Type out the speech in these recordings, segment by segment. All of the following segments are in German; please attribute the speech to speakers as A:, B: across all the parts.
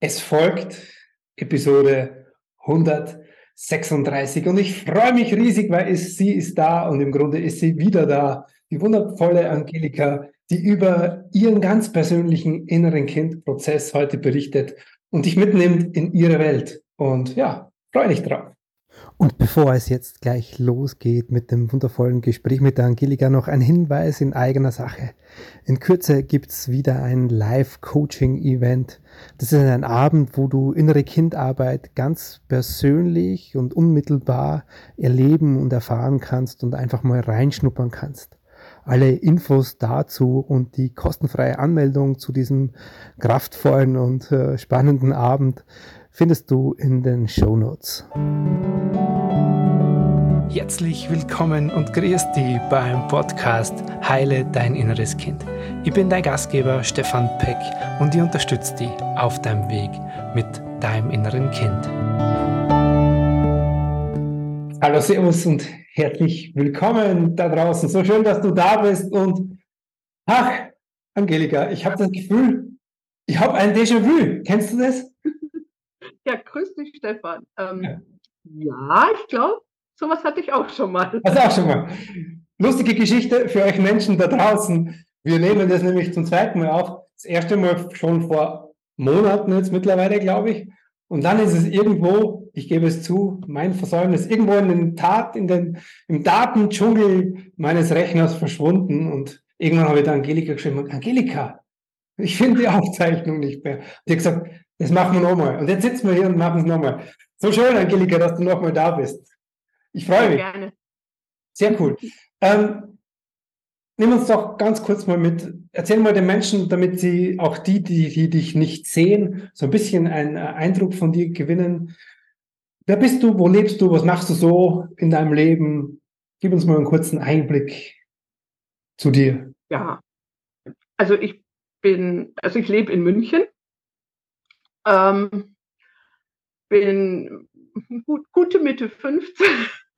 A: Es folgt Episode 136 und ich freue mich riesig, weil es, sie ist da und im Grunde ist sie wieder da. Die wundervolle Angelika, die über ihren ganz persönlichen inneren Kindprozess heute berichtet und dich mitnimmt in ihre Welt. Und ja, freue dich drauf.
B: Und bevor es jetzt gleich losgeht mit dem wundervollen Gespräch mit der Angelika, noch ein Hinweis in eigener Sache. In Kürze gibt's wieder ein Live-Coaching-Event. Das ist ein Abend, wo du innere Kindarbeit ganz persönlich und unmittelbar erleben und erfahren kannst und einfach mal reinschnuppern kannst. Alle Infos dazu und die kostenfreie Anmeldung zu diesem kraftvollen und äh, spannenden Abend findest du in den Show Notes.
A: Herzlich willkommen und grüß dich beim Podcast Heile dein inneres Kind. Ich bin dein Gastgeber Stefan Peck und ich unterstütze dich auf deinem Weg mit deinem inneren Kind. Hallo, Servus und herzlich willkommen da draußen. So schön, dass du da bist und ach, Angelika, ich habe das Gefühl, ich habe ein Déjà-vu. Kennst du das?
C: Ja, grüß dich, Stefan. Ähm, ja. ja, ich glaube, sowas hatte ich auch schon mal.
A: Also auch schon mal. Lustige Geschichte für euch Menschen da draußen. Wir nehmen das nämlich zum zweiten Mal auf. Das erste Mal schon vor Monaten jetzt mittlerweile, glaube ich. Und dann ist es irgendwo, ich gebe es zu, mein Versäumnis, irgendwo in den Tat, in den, im Datendschungel meines Rechners verschwunden. Und irgendwann habe ich da Angelika geschrieben, Angelika, ich finde die Aufzeichnung nicht mehr. Die hat gesagt, das machen wir nochmal. Und jetzt sitzen wir hier und machen es nochmal. So schön, Angelika, dass du nochmal da bist. Ich freue mich. Gerne. Sehr cool. Ähm, nimm uns doch ganz kurz mal mit. Erzähl mal den Menschen, damit sie auch die, die, die dich nicht sehen, so ein bisschen einen äh, Eindruck von dir gewinnen. Wer bist du? Wo lebst du? Was machst du so in deinem Leben? Gib uns mal einen kurzen Einblick zu dir.
C: Ja, also ich bin, also ich lebe in München ähm, bin gut, gute Mitte 15.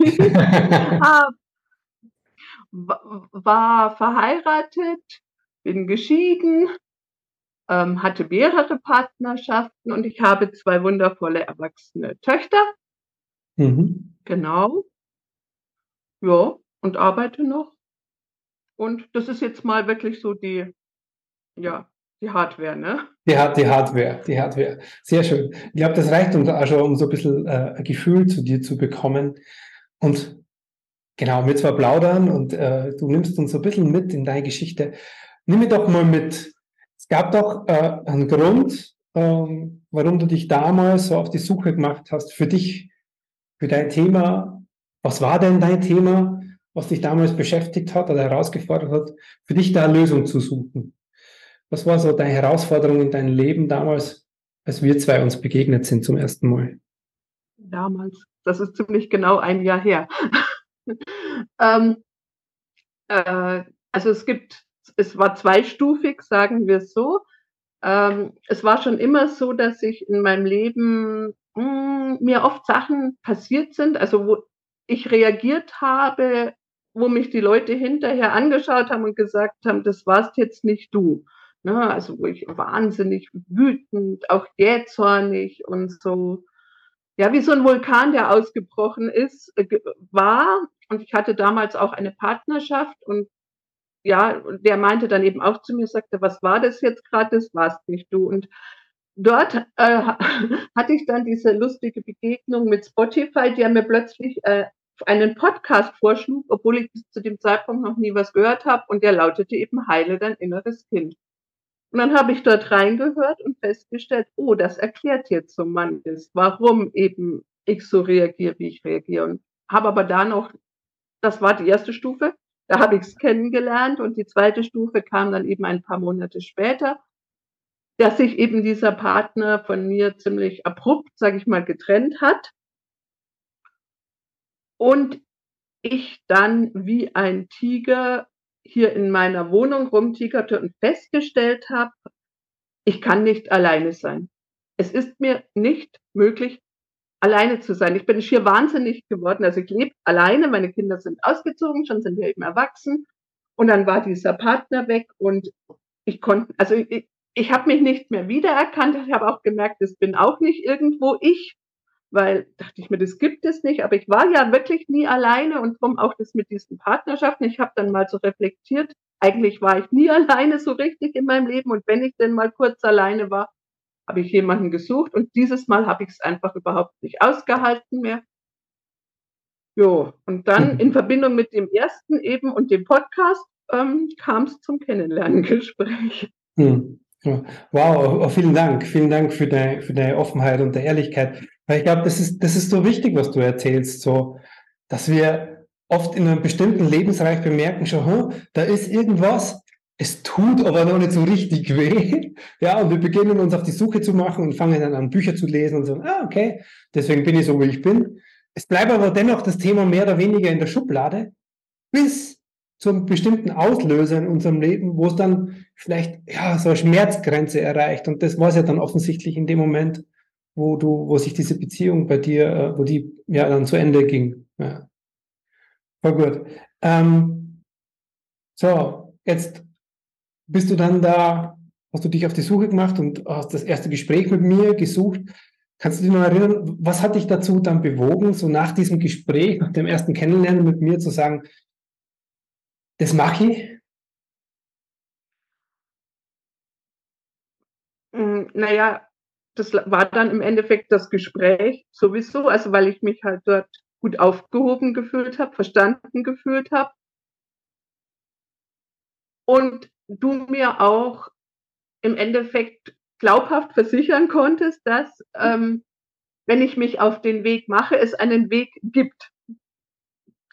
C: war verheiratet, bin geschieden, ähm, hatte mehrere Partnerschaften und ich habe zwei wundervolle erwachsene Töchter. Mhm. Genau. Ja, und arbeite noch. Und das ist jetzt mal wirklich so die, ja, die Hardware, ne?
A: Die, die Hardware, die Hardware. Sehr schön. Ich glaube, das reicht uns auch schon, um so ein bisschen äh, ein Gefühl zu dir zu bekommen. Und genau, wir zwar plaudern und äh, du nimmst uns so ein bisschen mit in deine Geschichte. Nimm mir doch mal mit. Es gab doch äh, einen Grund, ähm, warum du dich damals so auf die Suche gemacht hast für dich, für dein Thema. Was war denn dein Thema, was dich damals beschäftigt hat oder herausgefordert hat, für dich da eine Lösung zu suchen? Was war so deine Herausforderung in deinem Leben damals, als wir zwei uns begegnet sind zum ersten Mal?
C: Damals, das ist ziemlich genau ein Jahr her. ähm, äh, also es gibt, es war zweistufig, sagen wir es so. Ähm, es war schon immer so, dass ich in meinem Leben mh, hm, mir oft Sachen passiert sind, also wo ich reagiert habe, wo mich die Leute hinterher angeschaut haben und gesagt haben, das warst jetzt nicht du. Ne, also wo ich wahnsinnig wütend, auch jähzornig und so, ja, wie so ein Vulkan, der ausgebrochen ist, äh, war. Und ich hatte damals auch eine Partnerschaft und ja, der meinte dann eben auch zu mir, sagte, was war das jetzt gerade? Das warst nicht du. Und dort äh, hatte ich dann diese lustige Begegnung mit Spotify, der mir plötzlich äh, einen Podcast vorschlug, obwohl ich bis zu dem Zeitpunkt noch nie was gehört habe. Und der lautete eben Heile dein inneres Kind. Und dann habe ich dort reingehört und festgestellt, oh, das erklärt jetzt so manches, warum eben ich so reagiere, wie ich reagiere. Und habe aber da noch, das war die erste Stufe, da habe ich es kennengelernt und die zweite Stufe kam dann eben ein paar Monate später, dass sich eben dieser Partner von mir ziemlich abrupt, sage ich mal, getrennt hat. Und ich dann wie ein Tiger hier in meiner Wohnung rumtigerte und festgestellt habe, ich kann nicht alleine sein. Es ist mir nicht möglich, alleine zu sein. Ich bin schier wahnsinnig geworden. Also ich lebe alleine, meine Kinder sind ausgezogen, schon sind wir eben erwachsen. Und dann war dieser Partner weg und ich konnte, also ich, ich habe mich nicht mehr wiedererkannt. Ich habe auch gemerkt, das bin auch nicht irgendwo ich, weil dachte ich mir, das gibt es nicht. Aber ich war ja wirklich nie alleine und darum auch das mit diesen Partnerschaften. Ich habe dann mal so reflektiert. Eigentlich war ich nie alleine so richtig in meinem Leben und wenn ich denn mal kurz alleine war, habe ich jemanden gesucht und dieses Mal habe ich es einfach überhaupt nicht ausgehalten mehr. Jo, und dann in Verbindung mit dem ersten eben und dem Podcast ähm, kam es zum Kennenlerngespräch.
A: Hm. Wow, oh, vielen Dank. Vielen Dank für deine, für deine Offenheit und der Ehrlichkeit. Weil ich glaube, das ist, das ist so wichtig, was du erzählst, so, dass wir oft in einem bestimmten Lebensreich bemerken, schon, hm, da ist irgendwas, es tut aber noch nicht so richtig weh. Ja, und wir beginnen uns auf die Suche zu machen und fangen dann an, Bücher zu lesen und so, ah, okay, deswegen bin ich so, wie ich bin. Es bleibt aber dennoch das Thema mehr oder weniger in der Schublade, bis zum bestimmten Auslöser in unserem Leben, wo es dann vielleicht ja so eine Schmerzgrenze erreicht. Und das war es ja dann offensichtlich in dem Moment, wo du, wo sich diese Beziehung bei dir, äh, wo die ja dann zu Ende ging. Ja. Voll gut. Ähm, so, jetzt bist du dann da, hast du dich auf die Suche gemacht und hast das erste Gespräch mit mir gesucht. Kannst du dich noch erinnern, was hat dich dazu dann bewogen, so nach diesem Gespräch, nach dem ersten Kennenlernen mit mir zu sagen, das mache ich?
C: Hm, naja, das war dann im Endeffekt das Gespräch sowieso, also weil ich mich halt dort gut aufgehoben gefühlt habe, verstanden gefühlt habe. Und du mir auch im Endeffekt glaubhaft versichern konntest, dass ähm, wenn ich mich auf den Weg mache, es einen Weg gibt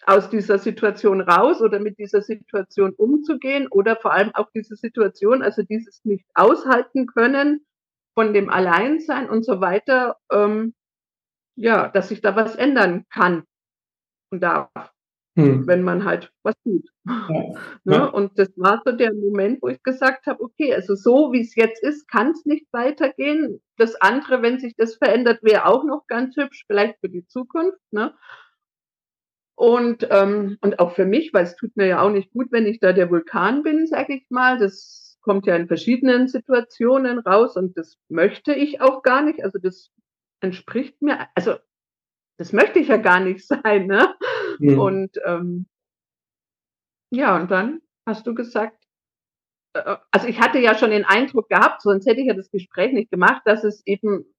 C: aus dieser Situation raus oder mit dieser Situation umzugehen oder vor allem auch diese Situation, also dieses nicht aushalten können von dem Alleinsein und so weiter, ähm, ja, dass sich da was ändern kann und darf, hm. wenn man halt was tut. Ja. ne? Ja. Und das war so der Moment, wo ich gesagt habe, okay, also so wie es jetzt ist, kann es nicht weitergehen. Das andere, wenn sich das verändert, wäre auch noch ganz hübsch, vielleicht für die Zukunft. Ne? Und, ähm, und auch für mich, weil es tut mir ja auch nicht gut, wenn ich da der Vulkan bin, sage ich mal. Das kommt ja in verschiedenen Situationen raus und das möchte ich auch gar nicht. Also das entspricht mir, also das möchte ich ja gar nicht sein. Ne? Mhm. Und ähm, ja, und dann hast du gesagt, äh, also ich hatte ja schon den Eindruck gehabt, sonst hätte ich ja das Gespräch nicht gemacht, dass es eben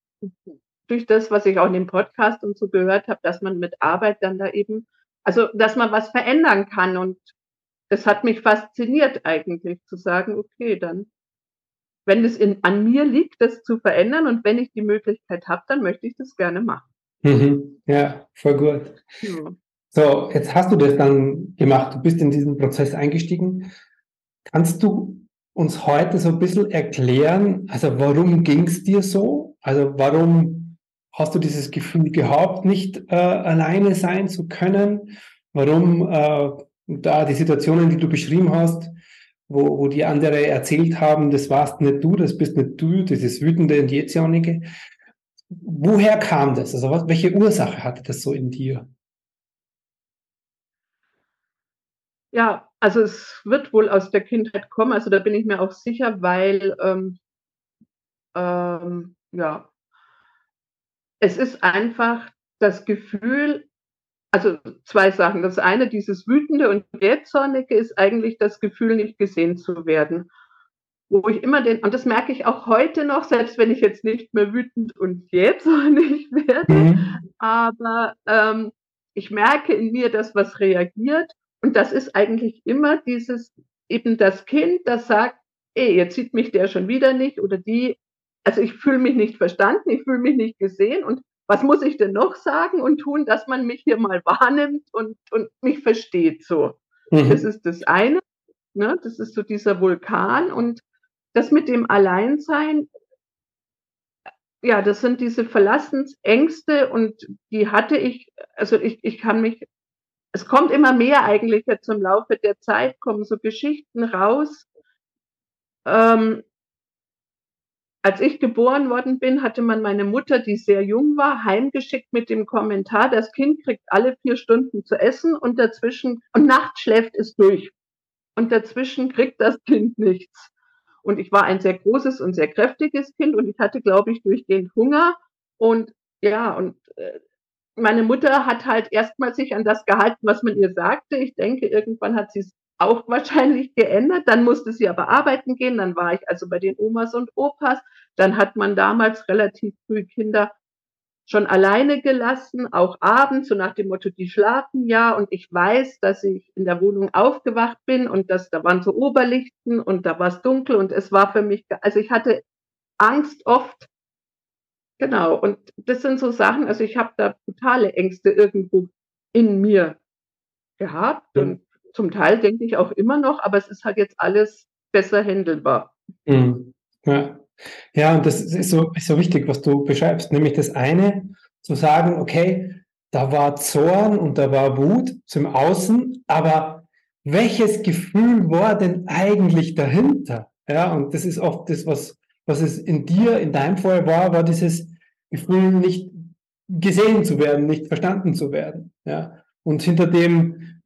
C: durch das, was ich auch in dem Podcast und so gehört habe, dass man mit Arbeit dann da eben also, dass man was verändern kann. Und das hat mich fasziniert eigentlich, zu sagen, okay, dann, wenn es in, an mir liegt, das zu verändern und wenn ich die Möglichkeit habe, dann möchte ich das gerne machen.
A: Mhm. Ja, voll gut. Ja. So, jetzt hast du das dann gemacht, du bist in diesen Prozess eingestiegen. Kannst du uns heute so ein bisschen erklären, also warum ging es dir so? Also warum Hast du dieses Gefühl gehabt, nicht äh, alleine sein zu können? Warum äh, da die Situationen, die du beschrieben hast, wo, wo die andere erzählt haben, das warst nicht du, das bist nicht du, dieses wütende und jähzornige. Woher kam das? Also was, welche Ursache hatte das so in dir?
C: Ja, also es wird wohl aus der Kindheit kommen, also da bin ich mir auch sicher, weil ähm, ähm, ja, es ist einfach das Gefühl, also zwei Sachen. Das eine, dieses wütende und jähzornige ist eigentlich das Gefühl, nicht gesehen zu werden. Wo ich immer den, und das merke ich auch heute noch, selbst wenn ich jetzt nicht mehr wütend und jähzornig werde, mhm. aber ähm, ich merke in mir, dass was reagiert. Und das ist eigentlich immer dieses, eben das Kind, das sagt, ey, jetzt sieht mich der schon wieder nicht oder die also ich fühle mich nicht verstanden, ich fühle mich nicht gesehen und was muss ich denn noch sagen und tun, dass man mich hier mal wahrnimmt und, und mich versteht so. Mhm. Das ist das eine, ne? das ist so dieser Vulkan und das mit dem Alleinsein, ja, das sind diese Verlassensängste und die hatte ich, also ich, ich kann mich, es kommt immer mehr eigentlich jetzt im Laufe der Zeit, kommen so Geschichten raus, ähm, als ich geboren worden bin, hatte man meine Mutter, die sehr jung war, heimgeschickt mit dem Kommentar, das Kind kriegt alle vier Stunden zu essen und dazwischen, und nachts schläft es durch. Und dazwischen kriegt das Kind nichts. Und ich war ein sehr großes und sehr kräftiges Kind und ich hatte, glaube ich, durchgehend Hunger. Und ja, und äh, meine Mutter hat halt erstmal sich an das gehalten, was man ihr sagte. Ich denke, irgendwann hat sie es auch wahrscheinlich geändert. Dann musste sie aber arbeiten gehen. Dann war ich also bei den Omas und Opas. Dann hat man damals relativ früh Kinder schon alleine gelassen, auch abends, so nach dem Motto, die schlafen ja. Und ich weiß, dass ich in der Wohnung aufgewacht bin und dass da waren so Oberlichten und da war es dunkel und es war für mich, also ich hatte Angst oft. Genau. Und das sind so Sachen, also ich habe da totale Ängste irgendwo in mir gehabt und zum Teil denke ich auch immer noch, aber es ist halt jetzt alles besser handelbar.
A: Mhm. Ja. Ja, und das ist so, ist so wichtig, was du beschreibst, nämlich das eine, zu sagen, okay, da war Zorn und da war Wut zum Außen, aber welches Gefühl war denn eigentlich dahinter? Ja, und das ist oft das, was, was es in dir, in deinem Fall war, war dieses Gefühl, nicht gesehen zu werden, nicht verstanden zu werden. Ja, und hinter dem,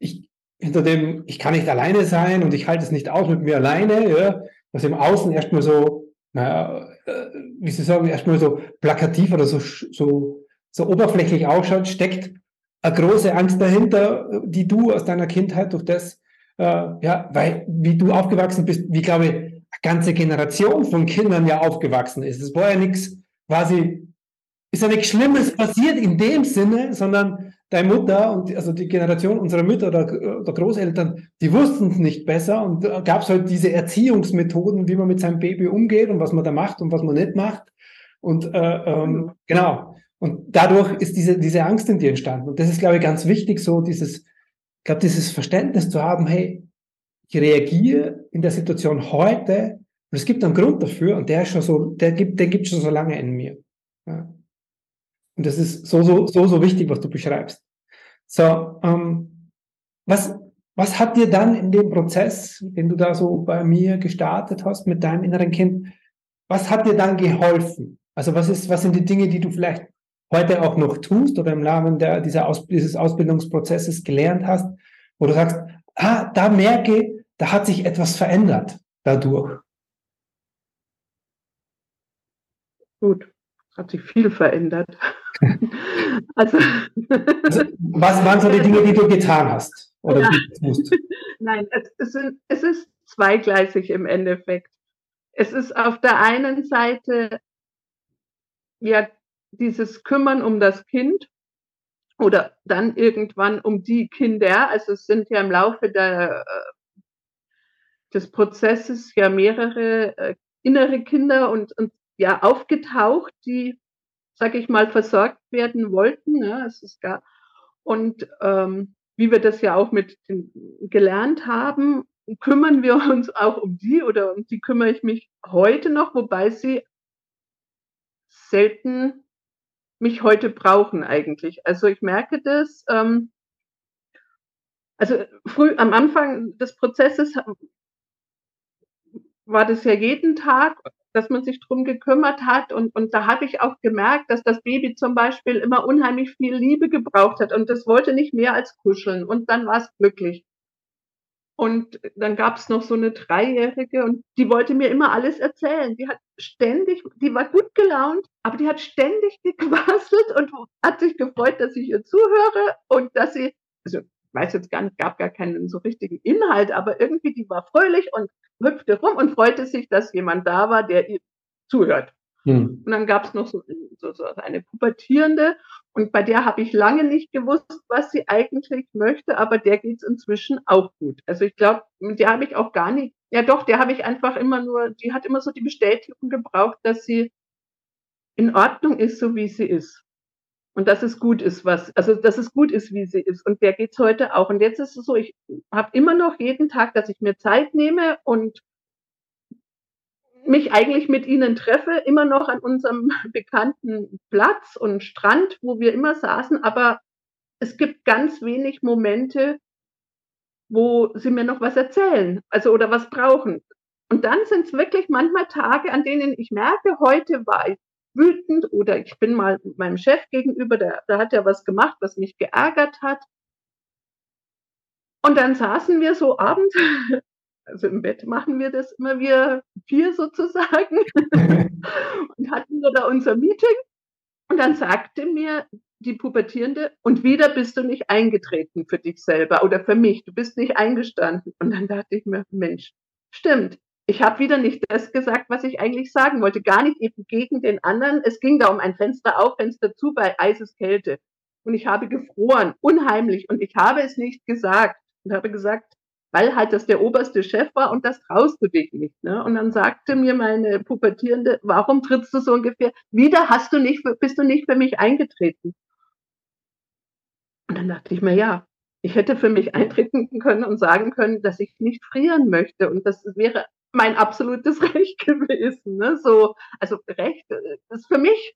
A: hinter dem, ich kann nicht alleine sein und ich halte es nicht aus mit mir alleine, ja, was im Außen erstmal so naja, äh, wie Sie sagen, erstmal so plakativ oder so, so, so oberflächlich ausschaut, steckt eine große Angst dahinter, die du aus deiner Kindheit durch das, äh, ja, weil wie du aufgewachsen bist, wie glaube ich, eine ganze Generation von Kindern ja aufgewachsen ist. Es war ja nichts quasi, ist ja nichts Schlimmes passiert in dem Sinne, sondern deine Mutter und also die Generation unserer Mütter oder, oder Großeltern, die wussten es nicht besser und gab es halt diese Erziehungsmethoden, wie man mit seinem Baby umgeht und was man da macht und was man nicht macht. Und äh, ähm, genau. Und dadurch ist diese, diese Angst in dir entstanden. Und das ist, glaube ich, ganz wichtig, so dieses, ich glaube, dieses Verständnis zu haben, hey, ich reagiere in der Situation heute und es gibt einen Grund dafür und der ist schon so, der gibt, der gibt schon so lange in mir. Ja. Und das ist so, so, so, so wichtig, was du beschreibst. So, ähm, was, was hat dir dann in dem Prozess, den du da so bei mir gestartet hast mit deinem inneren Kind, was hat dir dann geholfen? Also was ist, was sind die Dinge, die du vielleicht heute auch noch tust oder im Rahmen der, dieser Aus, dieses Ausbildungsprozesses gelernt hast, wo du sagst, ah, da merke, da hat sich etwas verändert dadurch.
C: Gut, hat sich viel verändert. Also,
A: also, was waren so die Dinge, die du getan hast? Oder ja.
C: Nein, es, es, sind, es ist zweigleisig im Endeffekt. Es ist auf der einen Seite ja dieses Kümmern um das Kind oder dann irgendwann um die Kinder. Also es sind ja im Laufe der, äh, des Prozesses ja mehrere äh, innere Kinder und, und ja aufgetaucht, die sage ich mal, versorgt werden wollten. Ne? Es ist gar, und ähm, wie wir das ja auch mit gelernt haben, kümmern wir uns auch um die oder um die kümmere ich mich heute noch, wobei sie selten mich heute brauchen eigentlich. Also ich merke das. Ähm, also früh am Anfang des Prozesses war das ja jeden Tag dass man sich drum gekümmert hat. Und, und da habe ich auch gemerkt, dass das Baby zum Beispiel immer unheimlich viel Liebe gebraucht hat und das wollte nicht mehr als kuscheln. Und dann war es glücklich. Und dann gab es noch so eine Dreijährige und die wollte mir immer alles erzählen. Die hat ständig, die war gut gelaunt, aber die hat ständig gequasselt und hat sich gefreut, dass ich ihr zuhöre und dass sie, also weiß jetzt gar nicht, gab gar keinen so richtigen Inhalt, aber irgendwie die war fröhlich und hüpfte rum und freute sich, dass jemand da war, der ihr zuhört. Hm. Und dann gab es noch so, so, so, eine Pubertierende und bei der habe ich lange nicht gewusst, was sie eigentlich möchte, aber der geht es inzwischen auch gut. Also ich glaube, mit der habe ich auch gar nicht, ja doch, der habe ich einfach immer nur, die hat immer so die Bestätigung gebraucht, dass sie in Ordnung ist, so wie sie ist. Und dass es gut ist, was, also dass es gut ist, wie sie ist. Und der geht's heute auch. Und jetzt ist es so, ich habe immer noch jeden Tag, dass ich mir Zeit nehme und mich eigentlich mit ihnen treffe, immer noch an unserem bekannten Platz und Strand, wo wir immer saßen. Aber es gibt ganz wenig Momente, wo sie mir noch was erzählen, also oder was brauchen. Und dann sind es wirklich manchmal Tage, an denen ich merke, heute war ich wütend oder ich bin mal meinem Chef gegenüber, der, da hat er was gemacht, was mich geärgert hat. Und dann saßen wir so abends also im Bett machen wir das immer wir vier sozusagen und hatten wir da unser Meeting und dann sagte mir die Pubertierende, und wieder bist du nicht eingetreten für dich selber oder für mich, du bist nicht eingestanden. Und dann dachte ich mir, Mensch, stimmt, ich habe wieder nicht das gesagt, was ich eigentlich sagen wollte, gar nicht eben gegen den anderen. Es ging da um ein Fenster auf, Fenster zu bei Eiseskälte. Und ich habe gefroren, unheimlich, und ich habe es nicht gesagt und habe gesagt, weil halt das der oberste Chef war und das traust du dich nicht. Ne? Und dann sagte mir meine Pubertierende, warum trittst du so ungefähr? Wieder hast du nicht, bist du nicht für mich eingetreten. Und dann dachte ich mir, ja, ich hätte für mich eintreten können und sagen können, dass ich nicht frieren möchte. Und das wäre mein absolutes Recht gewesen. Ne? So, also Recht äh, ist für mich.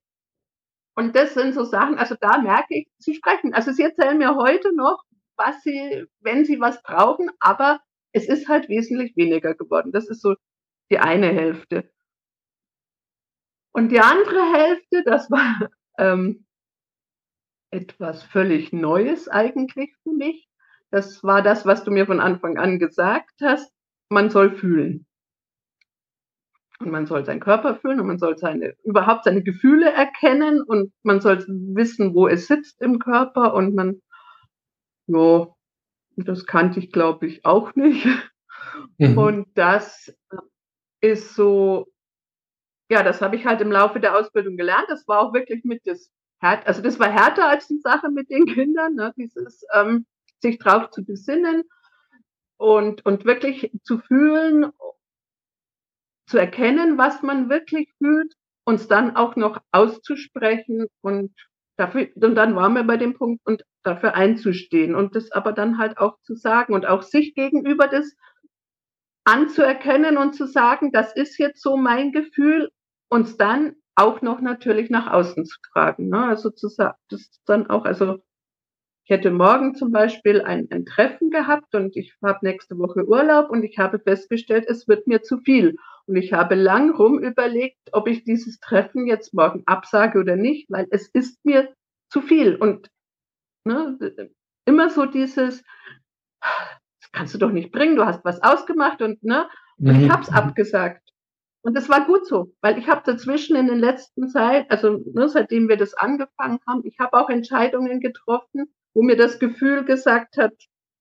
C: Und das sind so Sachen, also da merke ich, sie sprechen. Also sie erzählen mir heute noch, was sie, wenn sie was brauchen, aber es ist halt wesentlich weniger geworden. Das ist so die eine Hälfte. Und die andere Hälfte, das war ähm, etwas völlig Neues eigentlich für mich. Das war das, was du mir von Anfang an gesagt hast. Man soll fühlen. Und man soll seinen Körper fühlen und man soll seine, überhaupt seine Gefühle erkennen und man soll wissen, wo es sitzt im Körper und man ja, das kannte ich, glaube ich, auch nicht. Mhm. Und das ist so, ja, das habe ich halt im Laufe der Ausbildung gelernt. Das war auch wirklich mit das also das war härter als die Sache mit den Kindern, ne? dieses ähm, sich drauf zu besinnen und, und wirklich zu fühlen, zu erkennen, was man wirklich fühlt, uns dann auch noch auszusprechen und dafür, und dann waren wir bei dem Punkt, und dafür einzustehen und das aber dann halt auch zu sagen und auch sich gegenüber das anzuerkennen und zu sagen, das ist jetzt so mein Gefühl, uns dann auch noch natürlich nach außen zu tragen. Ne? Also zu sagen, das dann auch, also ich hätte morgen zum Beispiel ein, ein Treffen gehabt und ich habe nächste Woche Urlaub und ich habe festgestellt, es wird mir zu viel. Und ich habe lang rum überlegt, ob ich dieses Treffen jetzt morgen absage oder nicht, weil es ist mir zu viel. Und ne, immer so dieses, das kannst du doch nicht bringen, du hast was ausgemacht und ne, und ich mhm. habe es abgesagt. Und das war gut so, weil ich habe dazwischen in den letzten Zeit, also ne, seitdem wir das angefangen haben, ich habe auch Entscheidungen getroffen, wo mir das Gefühl gesagt hat,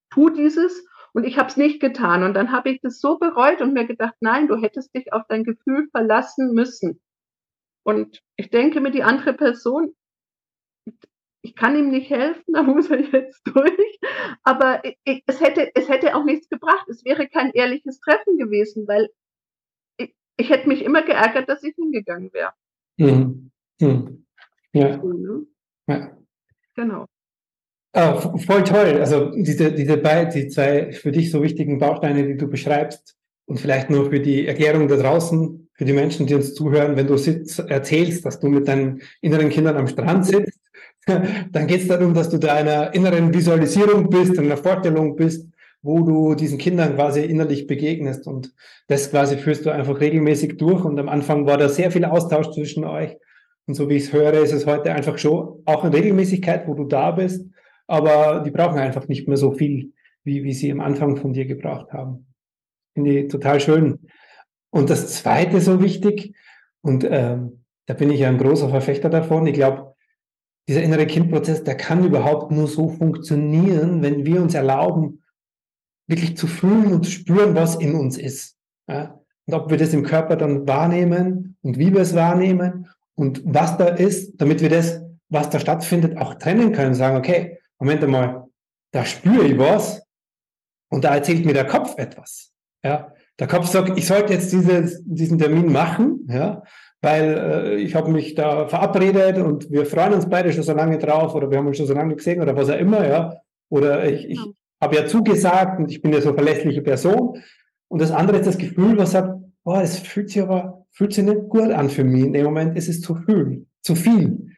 C: tu dieses und ich habe es nicht getan. Und dann habe ich das so bereut und mir gedacht, nein, du hättest dich auf dein Gefühl verlassen müssen. Und ich denke mir, die andere Person, ich kann ihm nicht helfen, da muss er jetzt durch. Aber ich, es, hätte, es hätte auch nichts gebracht. Es wäre kein ehrliches Treffen gewesen, weil ich, ich hätte mich immer geärgert, dass ich hingegangen wäre. Mhm. Mhm. Ja.
A: Ne? ja. Genau. Ah, voll toll. Also diese, diese beiden, die zwei für dich so wichtigen Bausteine, die du beschreibst und vielleicht nur für die Erklärung da draußen, für die Menschen, die uns zuhören, wenn du sitzt, erzählst, dass du mit deinen inneren Kindern am Strand sitzt, dann geht es darum, dass du da einer inneren Visualisierung bist, einer Vorstellung bist, wo du diesen Kindern quasi innerlich begegnest. Und das quasi führst du einfach regelmäßig durch. Und am Anfang war da sehr viel Austausch zwischen euch. Und so wie ich es höre, ist es heute einfach schon auch eine Regelmäßigkeit, wo du da bist aber die brauchen einfach nicht mehr so viel, wie, wie sie am Anfang von dir gebraucht haben. Finde ich total schön. Und das Zweite so wichtig, und ähm, da bin ich ja ein großer Verfechter davon, ich glaube, dieser innere Kindprozess, der kann überhaupt nur so funktionieren, wenn wir uns erlauben, wirklich zu fühlen und zu spüren, was in uns ist. Ja? Und ob wir das im Körper dann wahrnehmen und wie wir es wahrnehmen und was da ist, damit wir das, was da stattfindet, auch trennen können, sagen, okay, Moment einmal, da spüre ich was und da erzählt mir der Kopf etwas. Ja, der Kopf sagt, ich sollte jetzt dieses, diesen Termin machen, ja, weil äh, ich habe mich da verabredet und wir freuen uns beide schon so lange drauf oder wir haben uns schon so lange gesehen oder was auch immer, ja. Oder ich, ich habe ja zugesagt und ich bin ja so eine verlässliche Person. Und das andere ist das Gefühl, was sagt, boah, es fühlt sich aber, fühlt sich nicht gut an für mich. In dem Moment ist es zu viel, zu viel.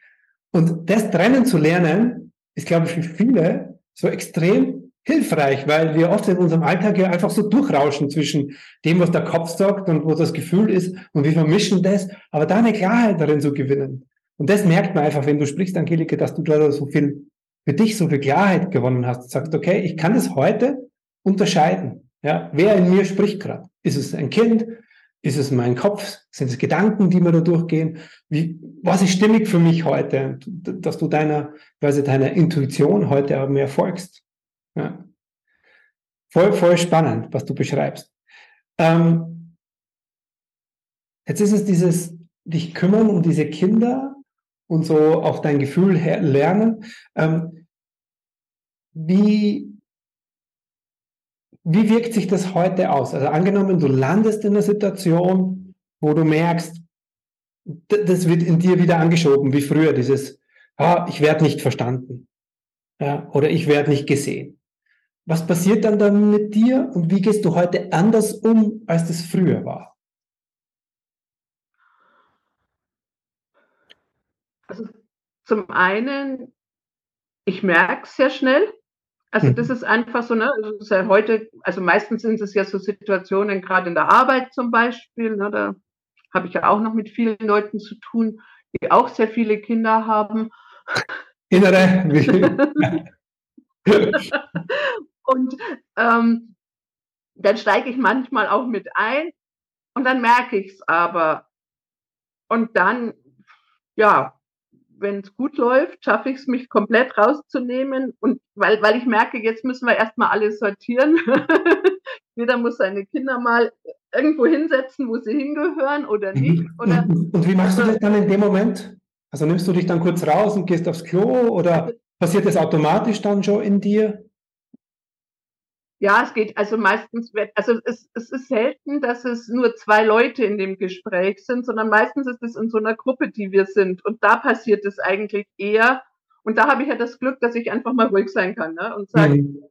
A: Und das trennen zu lernen, ist, glaube ich, für viele so extrem hilfreich, weil wir oft in unserem Alltag ja einfach so durchrauschen zwischen dem, was der Kopf sagt und wo das Gefühl ist und wir vermischen das, aber da eine Klarheit darin zu gewinnen. Und das merkt man einfach, wenn du sprichst, Angelike, dass du da so viel, für dich so viel Klarheit gewonnen hast. Du sagst, okay, ich kann das heute unterscheiden. Ja, wer in mir spricht gerade? Ist es ein Kind? Ist es mein Kopf? Sind es Gedanken, die mir da durchgehen? Wie, was ist stimmig für mich heute? Dass du deiner, quasi deiner Intuition heute auch mehr folgst. Ja. Voll, voll spannend, was du beschreibst. Ähm, jetzt ist es dieses, dich kümmern um diese Kinder und so auf dein Gefühl lernen. Ähm, wie, wie wirkt sich das heute aus? Also angenommen, du landest in einer Situation, wo du merkst, das wird in dir wieder angeschoben, wie früher, dieses, ah, ich werde nicht verstanden ja, oder ich werde nicht gesehen. Was passiert dann dann mit dir und wie gehst du heute anders um, als das früher war?
C: Also zum einen, ich merke es sehr schnell. Also das mhm. ist einfach so, ne? Also ja heute, also meistens sind es ja so Situationen, gerade in der Arbeit zum Beispiel, ne? da habe ich ja auch noch mit vielen Leuten zu tun, die auch sehr viele Kinder haben. Innere. und ähm, dann steige ich manchmal auch mit ein und dann merke ich es aber. Und dann, ja, wenn es gut läuft, schaffe ich es, mich komplett rauszunehmen. Und weil, weil ich merke, jetzt müssen wir erstmal alles sortieren. Jeder muss seine Kinder mal irgendwo hinsetzen, wo sie hingehören oder mhm. nicht. Oder
A: und wie machst du das dann in dem Moment? Also nimmst du dich dann kurz raus und gehst aufs Klo oder passiert das automatisch dann schon in dir?
C: Ja, es geht also meistens, also es, es ist selten, dass es nur zwei Leute in dem Gespräch sind, sondern meistens ist es in so einer Gruppe, die wir sind. Und da passiert es eigentlich eher. Und da habe ich ja das Glück, dass ich einfach mal ruhig sein kann ne? und sage, mhm.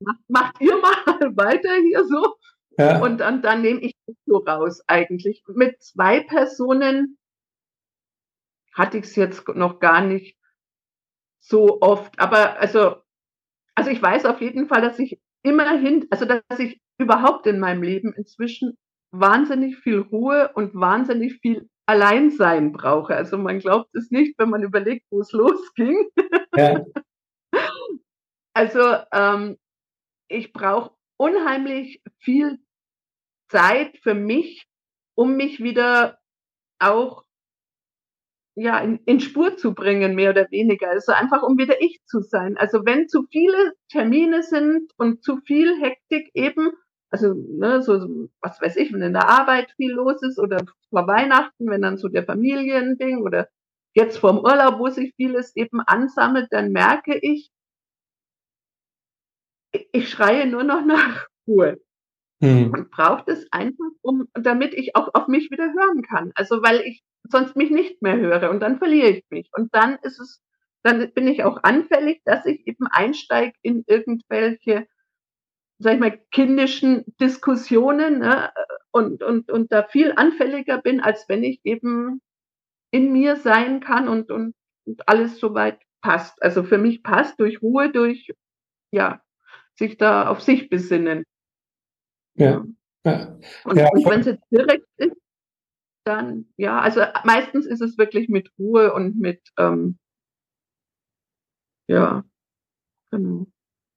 C: macht, macht ihr mal weiter hier so. Ja. Und dann, dann nehme ich das so raus eigentlich. Mit zwei Personen hatte ich es jetzt noch gar nicht so oft. Aber also, also ich weiß auf jeden Fall, dass ich immerhin, also dass ich überhaupt in meinem Leben inzwischen wahnsinnig viel Ruhe und wahnsinnig viel Alleinsein brauche. Also man glaubt es nicht, wenn man überlegt, wo es losging. Ja. Also ähm, ich brauche unheimlich viel Zeit für mich, um mich wieder auch ja, in, in Spur zu bringen, mehr oder weniger. Also einfach, um wieder ich zu sein. Also wenn zu viele Termine sind und zu viel Hektik eben, also ne, so, was weiß ich, wenn in der Arbeit viel los ist oder vor Weihnachten, wenn dann so der Familiending oder jetzt vorm Urlaub, wo sich vieles eben ansammelt, dann merke ich, ich schreie nur noch nach Ruhe. Hm. Und braucht es einfach, um, damit ich auch auf mich wieder hören kann. Also weil ich sonst mich nicht mehr höre und dann verliere ich mich. Und dann ist es, dann bin ich auch anfällig, dass ich eben einsteige in irgendwelche, sag ich mal, kindischen Diskussionen ne, und, und, und da viel anfälliger bin, als wenn ich eben in mir sein kann und, und, und alles soweit passt. Also für mich passt durch Ruhe, durch, ja, sich da auf sich besinnen. Ja. ja. Und, ja. und wenn es jetzt direkt ist, dann, ja, also meistens ist es wirklich mit Ruhe und mit, ähm, ja, genau.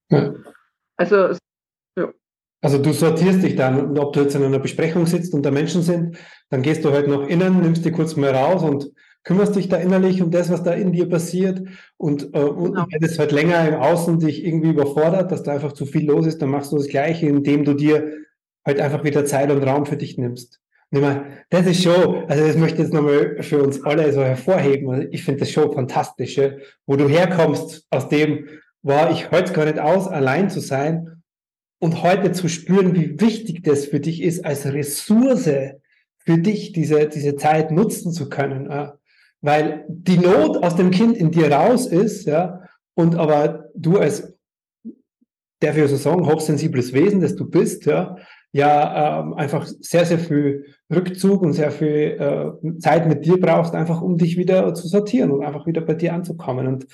C: Ja. Also,
A: ja. Also du sortierst dich dann, ob du jetzt in einer Besprechung sitzt und da Menschen sind, dann gehst du halt nach innen, nimmst dich kurz mal raus und kümmerst dich da innerlich um das, was da in dir passiert und, äh, und genau. wenn es halt länger im Außen dich irgendwie überfordert, dass da einfach zu viel los ist, dann machst du das Gleiche, indem du dir halt einfach wieder Zeit und Raum für dich nimmst. Das ist schon, also das möchte ich jetzt nochmal für uns alle so hervorheben. Also ich finde das schon fantastisch, wo du herkommst aus dem, war ich heute gar nicht aus, allein zu sein und heute zu spüren, wie wichtig das für dich ist, als Ressource für dich diese, diese Zeit nutzen zu können. Weil die Not aus dem Kind in dir raus ist, ja, und aber du als, darf ich so sagen, hochsensibles Wesen, das du bist, ja, ja ähm, einfach sehr, sehr viel Rückzug und sehr viel äh, Zeit mit dir brauchst, einfach um dich wieder zu sortieren und einfach wieder bei dir anzukommen. Und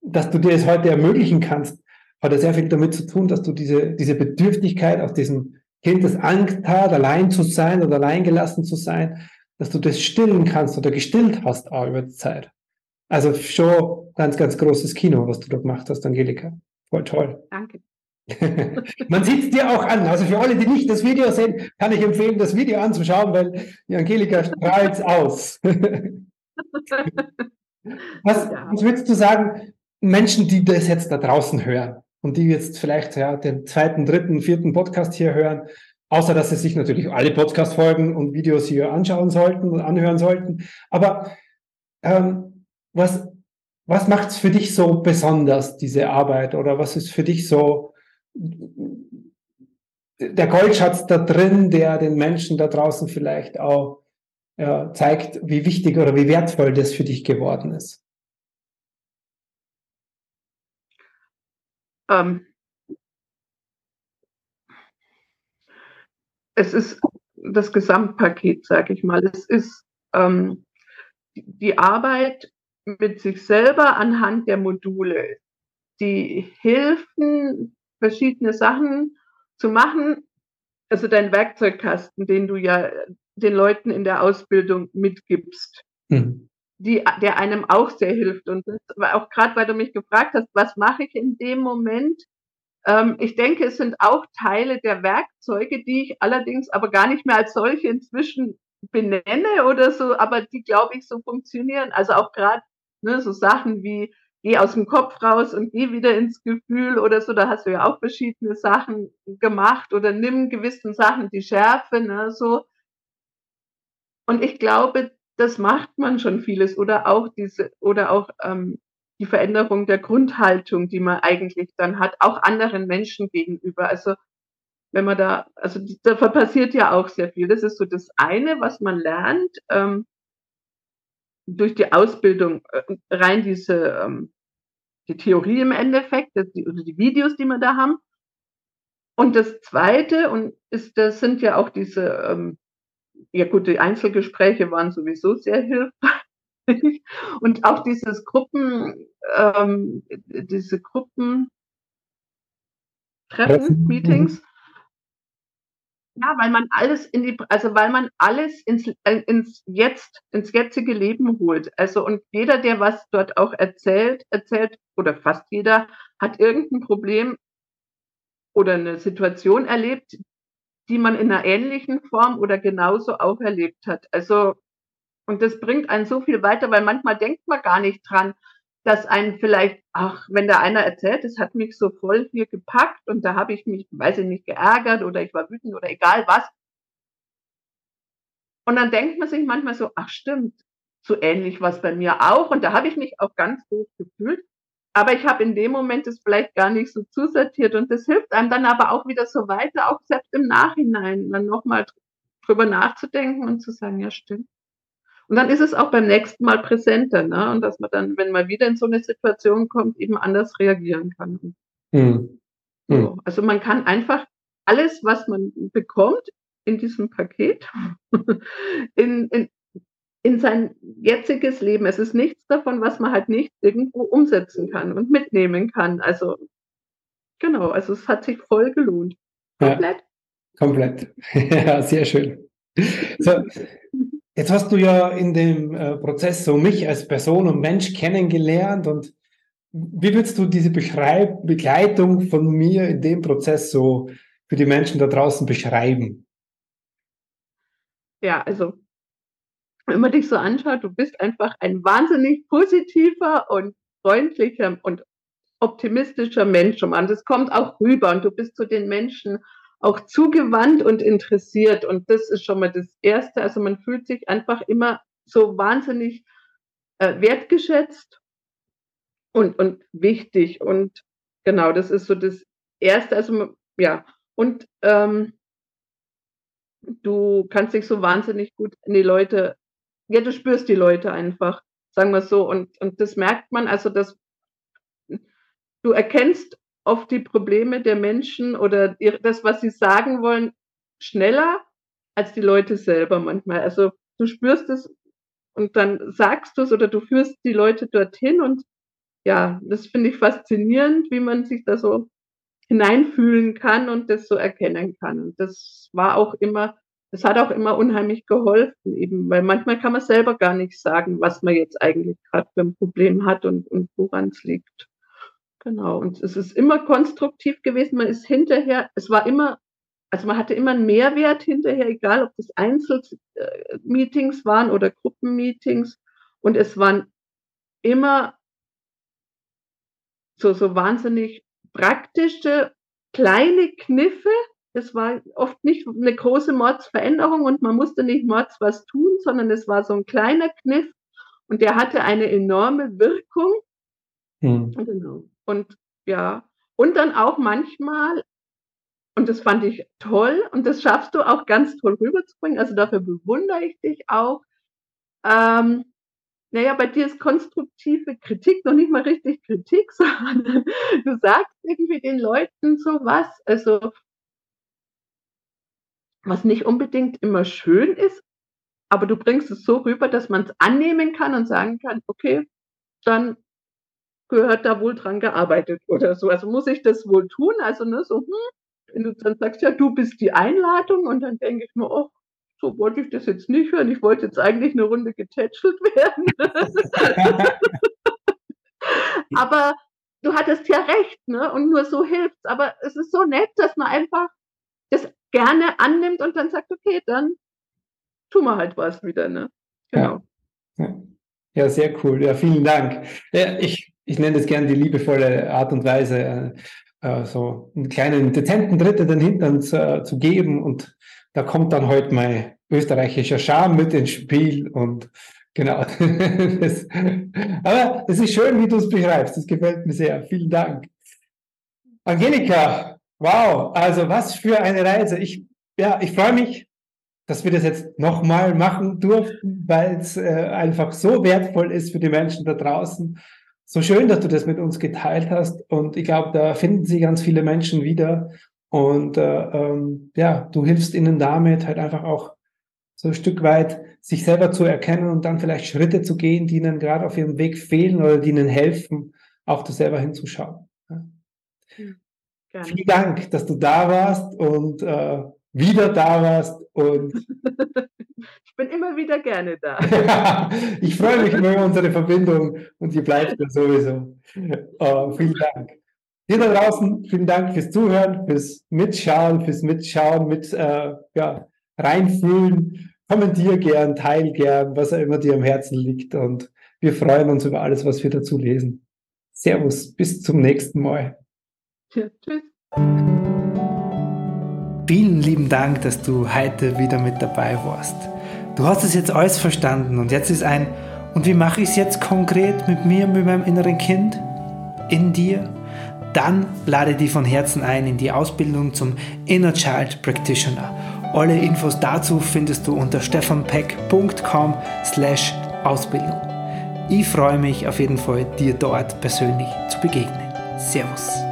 A: dass du dir es heute ermöglichen kannst, hat ja sehr viel damit zu tun, dass du diese, diese Bedürftigkeit aus diesem Kind, das Angst hat, allein zu sein oder allein gelassen zu sein, dass du das stillen kannst oder gestillt hast auch über die Zeit. Also schon ganz, ganz großes Kino, was du da gemacht hast, Angelika. Voll toll.
C: Danke.
A: Man sieht es dir auch an. Also für alle, die nicht das Video sehen, kann ich empfehlen, das Video anzuschauen, weil die Angelika strahlt aus. was, was würdest du sagen, Menschen, die das jetzt da draußen hören und die jetzt vielleicht ja, den zweiten, dritten, vierten Podcast hier hören, außer dass sie sich natürlich alle Podcast-Folgen und Videos hier anschauen sollten und anhören sollten. Aber ähm, was, was macht es für dich so besonders, diese Arbeit? Oder was ist für dich so der Goldschatz da drin, der den Menschen da draußen vielleicht auch ja, zeigt, wie wichtig oder wie wertvoll das für dich geworden ist?
C: Ähm, es ist das Gesamtpaket, sage ich mal. Es ist ähm, die Arbeit mit sich selber anhand der Module, die Hilfen, verschiedene Sachen zu machen. Also dein Werkzeugkasten, den du ja den Leuten in der Ausbildung mitgibst, mhm. die, der einem auch sehr hilft. Und das war auch gerade, weil du mich gefragt hast, was mache ich in dem Moment? Ähm, ich denke, es sind auch Teile der Werkzeuge, die ich allerdings aber gar nicht mehr als solche inzwischen benenne oder so, aber die, glaube ich, so funktionieren. Also auch gerade ne, so Sachen wie geh aus dem Kopf raus und geh wieder ins Gefühl oder so, da hast du ja auch verschiedene Sachen gemacht oder nimm gewissen Sachen die Schärfe, ne, so. Und ich glaube, das macht man schon vieles oder auch diese oder auch ähm, die Veränderung der Grundhaltung, die man eigentlich dann hat, auch anderen Menschen gegenüber. Also wenn man da, also da passiert ja auch sehr viel. Das ist so das eine, was man lernt ähm, durch die Ausbildung, äh, rein diese ähm, die Theorie im Endeffekt, die, oder die Videos, die wir da haben. Und das zweite, und ist, das sind ja auch diese, ähm, ja gut, die Einzelgespräche waren sowieso sehr hilfreich. Und auch dieses Gruppen, ähm, diese Gruppen Treffen, Meetings. Ja, weil man alles in die, also weil man alles ins, äh, ins Jetzt, ins jetzige Leben holt. Also und jeder, der was dort auch erzählt, erzählt, oder fast jeder, hat irgendein Problem oder eine Situation erlebt, die man in einer ähnlichen Form oder genauso auch erlebt hat. Also und das bringt einen so viel weiter, weil manchmal denkt man gar nicht dran, dass einen vielleicht, ach, wenn da einer erzählt, es hat mich so voll hier gepackt und da habe ich mich, weiß ich nicht, geärgert oder ich war wütend oder egal was. Und dann denkt man sich manchmal so, ach stimmt, so ähnlich was bei mir auch und da habe ich mich auch ganz doof gefühlt. Aber ich habe in dem Moment es vielleicht gar nicht so zusortiert und das hilft einem dann aber auch wieder so weiter, auch selbst im Nachhinein dann nochmal drüber nachzudenken und zu sagen, ja stimmt. Und dann ist es auch beim nächsten Mal präsenter, ne? Und dass man dann, wenn man wieder in so eine Situation kommt, eben anders reagieren kann. Mhm. So. Also man kann einfach alles, was man bekommt in diesem Paket, in, in, in sein jetziges Leben. Es ist nichts davon, was man halt nicht irgendwo umsetzen kann und mitnehmen kann. Also genau, also es hat sich voll gelohnt.
A: Komplett. Ja, komplett. ja, sehr schön. So, Jetzt hast du ja in dem äh, Prozess so mich als Person und Mensch kennengelernt und wie würdest du diese Beschreib Begleitung von mir in dem Prozess so für die Menschen da draußen beschreiben?
C: Ja, also wenn man dich so anschaut, du bist einfach ein wahnsinnig positiver und freundlicher und optimistischer Mensch. Und das kommt auch rüber und du bist zu den Menschen auch zugewandt und interessiert. Und das ist schon mal das Erste. Also man fühlt sich einfach immer so wahnsinnig äh, wertgeschätzt und, und wichtig. Und genau, das ist so das Erste. Also ja, und ähm, du kannst dich so wahnsinnig gut in die Leute, ja, du spürst die Leute einfach, sagen wir so. Und, und das merkt man, also dass du erkennst oft die Probleme der Menschen oder das, was sie sagen wollen, schneller als die Leute selber manchmal. Also du spürst es und dann sagst du es oder du führst die Leute dorthin und ja, das finde ich faszinierend, wie man sich da so hineinfühlen kann und das so erkennen kann. Und das war auch immer, das hat auch immer unheimlich geholfen, eben, weil manchmal kann man selber gar nicht sagen, was man jetzt eigentlich gerade für ein Problem hat und, und woran es liegt. Genau. Und es ist immer konstruktiv gewesen. Man ist hinterher, es war immer, also man hatte immer einen Mehrwert hinterher, egal ob das Einzelmeetings waren oder Gruppenmeetings. Und es waren immer so, so wahnsinnig praktische kleine Kniffe. Es war oft nicht eine große Mordsveränderung und man musste nicht Mords was tun, sondern es war so ein kleiner Kniff und der hatte eine enorme Wirkung. Hm. Genau. Und ja, und dann auch manchmal, und das fand ich toll, und das schaffst du auch ganz toll rüberzubringen, also dafür bewundere ich dich auch. Ähm, naja, bei dir ist konstruktive Kritik noch nicht mal richtig Kritik, sondern du sagst irgendwie den Leuten sowas, also was nicht unbedingt immer schön ist, aber du bringst es so rüber, dass man es annehmen kann und sagen kann, okay, dann gehört da wohl dran gearbeitet oder so. Also muss ich das wohl tun? Also ne, so, hm, wenn du dann sagst, ja, du bist die Einladung und dann denke ich mir, oh, so wollte ich das jetzt nicht hören. Ich wollte jetzt eigentlich eine Runde getätschelt werden. Aber du hattest ja recht, ne? Und nur so hilft's. Aber es ist so nett, dass man einfach das gerne annimmt und dann sagt, okay, dann tun wir halt was wieder, ne?
A: Genau. Ja, ja sehr cool. Ja, vielen Dank. Ja, ich, ich nenne das gerne die liebevolle Art und Weise, äh, so einen kleinen dezenten Dritte den Hintern zu, äh, zu geben und da kommt dann heute mein österreichischer Charme mit ins Spiel und genau. das, aber es ist schön, wie du es beschreibst. Das gefällt mir sehr. Vielen Dank. Angelika, wow, also was für eine Reise. Ich, ja, ich freue mich, dass wir das jetzt nochmal machen durften, weil es äh, einfach so wertvoll ist für die Menschen da draußen. So schön, dass du das mit uns geteilt hast. Und ich glaube, da finden sich ganz viele Menschen wieder. Und äh, ähm, ja, du hilfst ihnen damit halt einfach auch so ein Stück weit sich selber zu erkennen und dann vielleicht Schritte zu gehen, die ihnen gerade auf ihrem Weg fehlen oder die ihnen helfen, auch das selber hinzuschauen. Ja. Hm, Vielen Dank, dass du da warst und äh, wieder da warst und
C: bin immer wieder gerne da.
A: ich freue mich über unsere Verbindung und die bleibt ja sowieso. Uh, vielen Dank. Dir da draußen, vielen Dank fürs Zuhören, fürs Mitschauen, fürs Mitschauen, mit äh, ja, reinfühlen. Kommentier gern, teil gern, was auch immer dir am Herzen liegt. Und wir freuen uns über alles, was wir dazu lesen. Servus, bis zum nächsten Mal. Ja, tschüss. Vielen lieben Dank, dass du heute wieder mit dabei warst. Du hast es jetzt alles verstanden und jetzt ist ein, und wie mache ich es jetzt konkret mit mir, mit meinem inneren Kind? In dir? dann lade dich von Herzen ein in die Ausbildung zum Inner Child Practitioner. Alle Infos dazu findest du unter stefanpeck.com slash Ausbildung. Ich freue mich auf jeden Fall, dir dort persönlich zu begegnen. Servus.